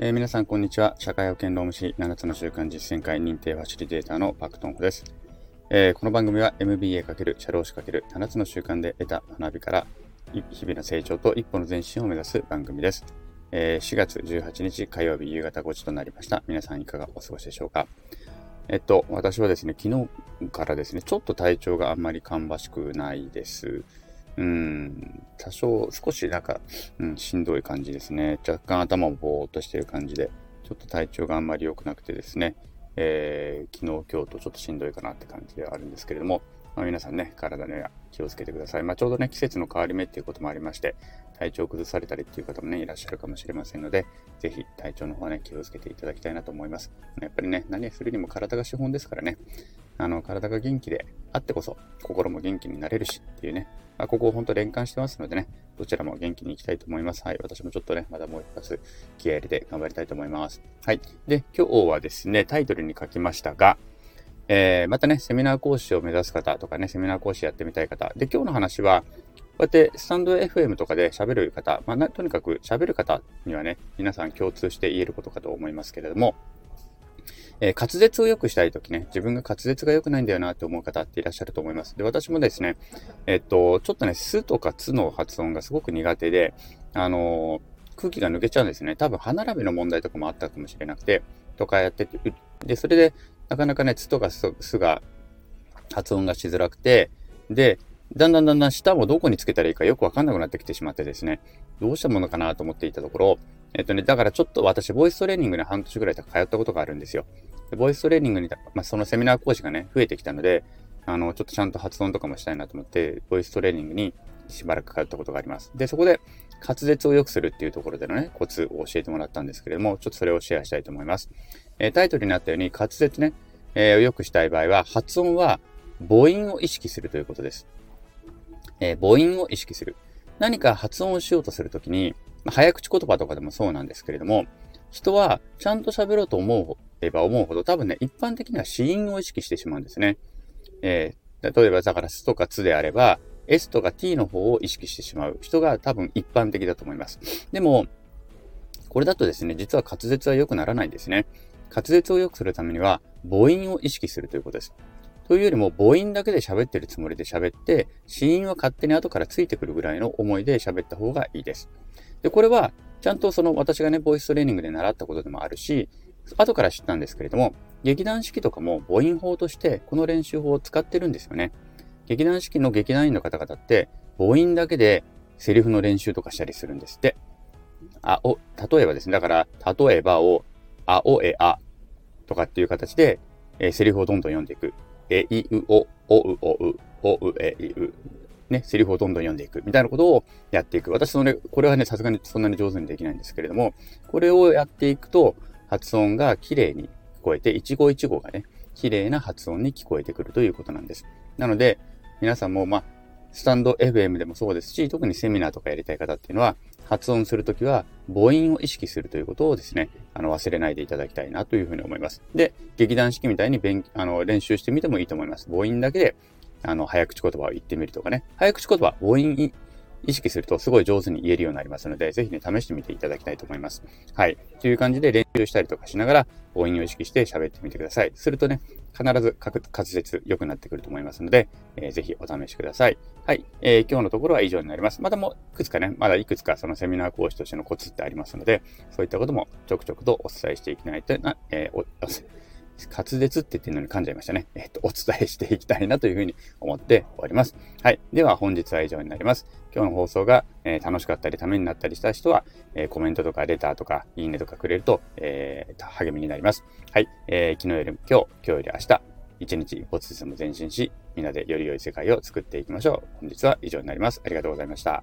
えー、皆さん、こんにちは。社会保険労務士7つの習慣実践会認定ファシリテーターのパクトンホです。えー、この番組は MBA× 社労士 ×7 つの習慣で得た学びから日々の成長と一歩の前進を目指す番組です。えー、4月18日火曜日夕方5時となりました。皆さんいかがお過ごしでしょうか？えっと、私はですね、昨日からですね、ちょっと体調があんまり芳しくないです。うん、多少、少しなんか、うん、しんどい感じですね。若干頭もぼーっとしてる感じで、ちょっと体調があんまり良くなくてですね、えー、昨日、今日とちょっとしんどいかなって感じではあるんですけれども、まあ、皆さんね、体には気をつけてください。まあ、ちょうどね、季節の変わり目っていうこともありまして、体調を崩されたりっていう方もね、いらっしゃるかもしれませんので、ぜひ体調の方はね、気をつけていただきたいなと思います。やっぱりね、何するにも体が資本ですからね、あの、体が元気であってこそ、心も元気になれるしっていうね、まあ、ここを本当連関してますのでね、どちらも元気に行きたいと思います。はい。私もちょっとね、まだもう一発気合入れて頑張りたいと思います。はい。で、今日はですね、タイトルに書きましたが、えー、またね、セミナー講師を目指す方とかね、セミナー講師やってみたい方。で、今日の話は、こうやってスタンド FM とかで喋る方、まあ、とにかく喋る方にはね、皆さん共通して言えることかと思いますけれども、えー、滑舌を良くしたいときね、自分が滑舌が良くないんだよなって思う方っていらっしゃると思います。で、私もですね、えっと、ちょっとね、すとかつの発音がすごく苦手で、あのー、空気が抜けちゃうんですね。多分歯並びの問題とかもあったかもしれなくて、とかやってて、で、それでなかなかね、つとかすが発音がしづらくて、で、だんだんだんだん舌もどこにつけたらいいかよくわかんなくなってきてしまってですね、どうしたものかなと思っていたところ、えっとね、だからちょっと私、ボイストレーニングに半年ぐらい通ったことがあるんですよ。でボイストレーニングに、まあ、そのセミナー講師がね、増えてきたので、あの、ちょっとちゃんと発音とかもしたいなと思って、ボイストレーニングにしばらく通ったことがあります。で、そこで滑舌を良くするっていうところでのね、コツを教えてもらったんですけれども、ちょっとそれをシェアしたいと思います。えー、タイトルになったように滑舌ね、えー、良くしたい場合は、発音は母音を意識するということです。えー、母音を意識する。何か発音をしようとするときに、早口言葉とかでもそうなんですけれども、人はちゃんと喋ろうと思えば思うほど、多分ね、一般的には子音を意識してしまうんですね。えー、例えば、だから、すとかつであれば、S とか T の方を意識してしまう人が多分一般的だと思います。でも、これだとですね、実は滑舌は良くならないんですね。滑舌を良くするためには母音を意識するということです。というよりも母音だけで喋ってるつもりで喋って、子音は勝手に後からついてくるぐらいの思いで喋った方がいいです。で、これはちゃんとその私がね、ボイストレーニングで習ったことでもあるし、後から知ったんですけれども、劇団四季とかも母音法としてこの練習法を使ってるんですよね。劇団四季の劇団員の方々って母音だけでセリフの練習とかしたりするんですって。あ、お、例えばですね。だから、例えばを、あおえあとかっていう形で、えー、セリフをどんどん読んでいく。え、い、う、お、お、う、お、う、お、う、え、い、う。ね、セリフをどんどん読んでいく。みたいなことをやっていく。私、それ、これはね、さすがにそんなに上手にできないんですけれども、これをやっていくと、発音が綺麗に聞こえて、一語一語がね、綺麗な発音に聞こえてくるということなんです。なので、皆さんも、まあ、スタンド FM でもそうですし、特にセミナーとかやりたい方っていうのは、発音するときは母音を意識するということをですね、あの忘れないでいただきたいなというふうに思います。で、劇団式みたいに勉あの練習してみてもいいと思います。母音だけであの早口言葉を言ってみるとかね。早口言葉、母音意識するとすごい上手に言えるようになりますので、ぜひね、試してみていただきたいと思います。はい。という感じで練習したりとかしながら、母音を意識して喋ってみてください。するとね、必ず滑舌良くなってくると思いますので、えー、ぜひお試しください。はい。えー、今日のところは以上になります。またもいくつかね、まだいくつかそのセミナー講師としてのコツってありますので、そういったこともちょくちょくとお伝えしていきないとな、えー、滑舌って言ってるのに噛んじゃいましたね。えっと、お伝えしていきたいなというふうに思っております。はい。では本日は以上になります。今日の放送が、えー、楽しかったりためになったりした人は、えー、コメントとかレターとかいいねとかくれると、えー、励みになります。はい。えー、昨日より今日、今日より明日、一日一歩ずつも前進し、みんなでより良い世界を作っていきましょう。本日は以上になります。ありがとうございました。